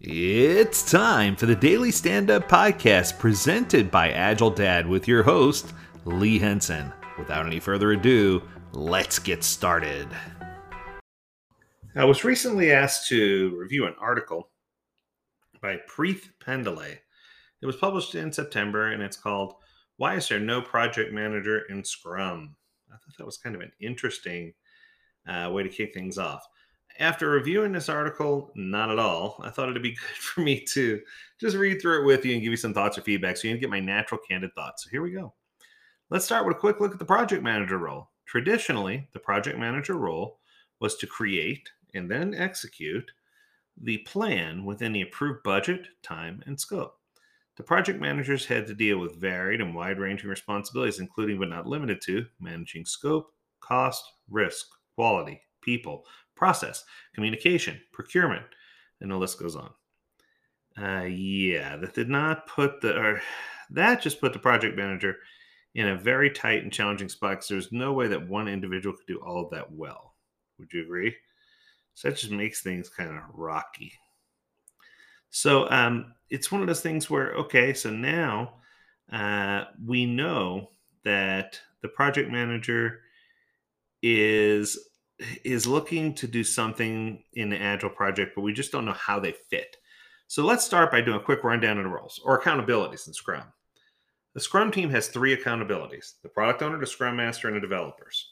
It's time for the Daily Stand Up Podcast presented by Agile Dad with your host, Lee Henson. Without any further ado, let's get started. I was recently asked to review an article by Preeth Pandalay. It was published in September and it's called Why is There No Project Manager in Scrum? I thought that was kind of an interesting uh, way to kick things off after reviewing this article, not at all. I thought it'd be good for me to just read through it with you and give you some thoughts or feedback so you can get my natural, candid thoughts. So here we go. Let's start with a quick look at the project manager role. Traditionally, the project manager role was to create and then execute the plan within the approved budget, time, and scope. The project managers had to deal with varied and wide ranging responsibilities, including but not limited to managing scope, cost, risk, quality, people, process, communication, procurement, and the list goes on. Uh, yeah, that did not put the, or that just put the project manager in a very tight and challenging spot because there's no way that one individual could do all of that well. Would you agree? So that just makes things kind of rocky. So um, it's one of those things where, okay, so now uh, we know that the project manager is is looking to do something in the Agile project, but we just don't know how they fit. So let's start by doing a quick rundown of the roles or accountabilities in Scrum. The Scrum team has three accountabilities the product owner, the Scrum master, and the developers.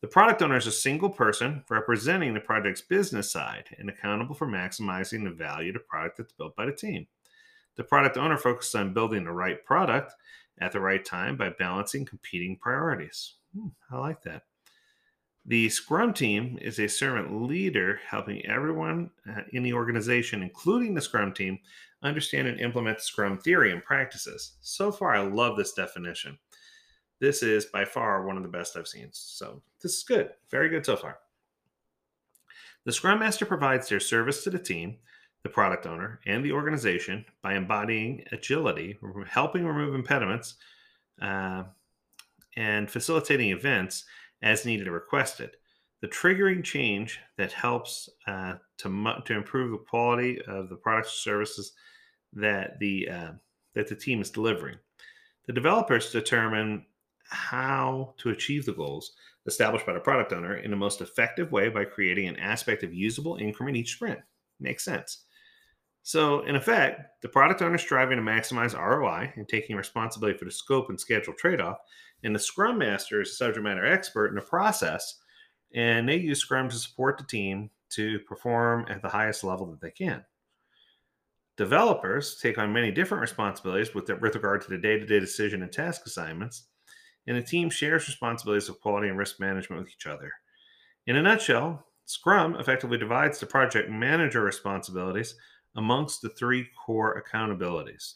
The product owner is a single person representing the project's business side and accountable for maximizing the value of the product that's built by the team. The product owner focuses on building the right product at the right time by balancing competing priorities. Hmm, I like that. The Scrum team is a servant leader helping everyone uh, in the organization, including the Scrum team, understand and implement Scrum theory and practices. So far, I love this definition. This is by far one of the best I've seen. So, this is good. Very good so far. The Scrum Master provides their service to the team, the product owner, and the organization by embodying agility, helping remove impediments, uh, and facilitating events as needed or requested. The triggering change that helps uh, to, to improve the quality of the products or services that the uh, that the team is delivering. The developers determine how to achieve the goals established by the product owner in the most effective way by creating an aspect of usable increment each sprint. Makes sense. So, in effect, the product owner is striving to maximize ROI and taking responsibility for the scope and schedule trade off. And the Scrum Master is a subject matter expert in the process, and they use Scrum to support the team to perform at the highest level that they can. Developers take on many different responsibilities with, with regard to the day to day decision and task assignments, and the team shares responsibilities of quality and risk management with each other. In a nutshell, Scrum effectively divides the project manager responsibilities amongst the three core accountabilities.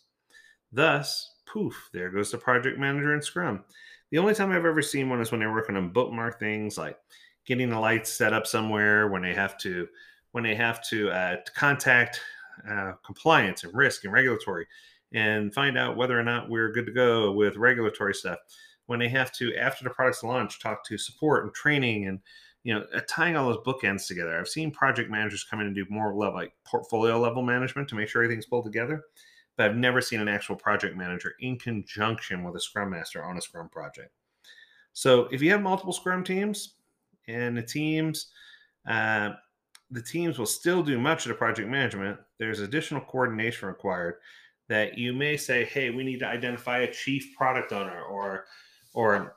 Thus, poof, there goes the project manager in Scrum. The only time I've ever seen one is when they're working on bookmark things like getting the lights set up somewhere when they have to when they have to, uh, contact uh, compliance and risk and regulatory and find out whether or not we're good to go with regulatory stuff when they have to after the product's launch talk to support and training and you know, uh, tying all those bookends together. I've seen project managers come in and do more level, like portfolio level management to make sure everything's pulled together, but I've never seen an actual project manager in conjunction with a scrum master on a scrum project. So if you have multiple scrum teams and the teams, uh, the teams will still do much of the project management. There's additional coordination required that you may say, hey, we need to identify a chief product owner or or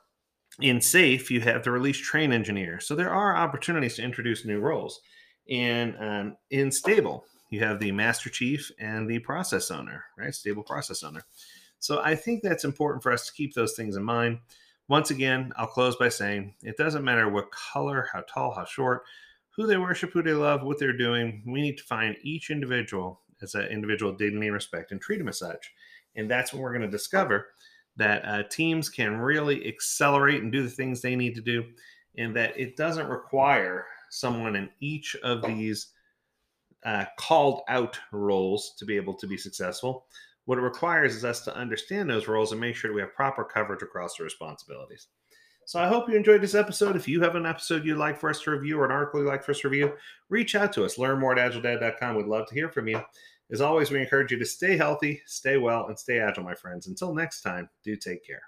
in SAFe you have the release train engineer. So there are opportunities to introduce new roles. And um, in stable you have the master chief and the process owner right? Stable process owner. So i think that's important for us to keep those things in mind. Once again i'll close by saying it doesn't matter what color how tall how short who they worship who they love what they're doing we need to find each individual as an individual dignity and respect and treat them as such. And that's when we're going to discover that uh, teams can really accelerate and do the things they need to do, and that it doesn't require someone in each of these uh, called out roles to be able to be successful. What it requires is us to understand those roles and make sure we have proper coverage across the responsibilities. So I hope you enjoyed this episode. If you have an episode you'd like for us to review or an article you'd like for us to review, reach out to us. Learn more at agiledad.com. We'd love to hear from you. As always, we encourage you to stay healthy, stay well, and stay agile, my friends. Until next time, do take care.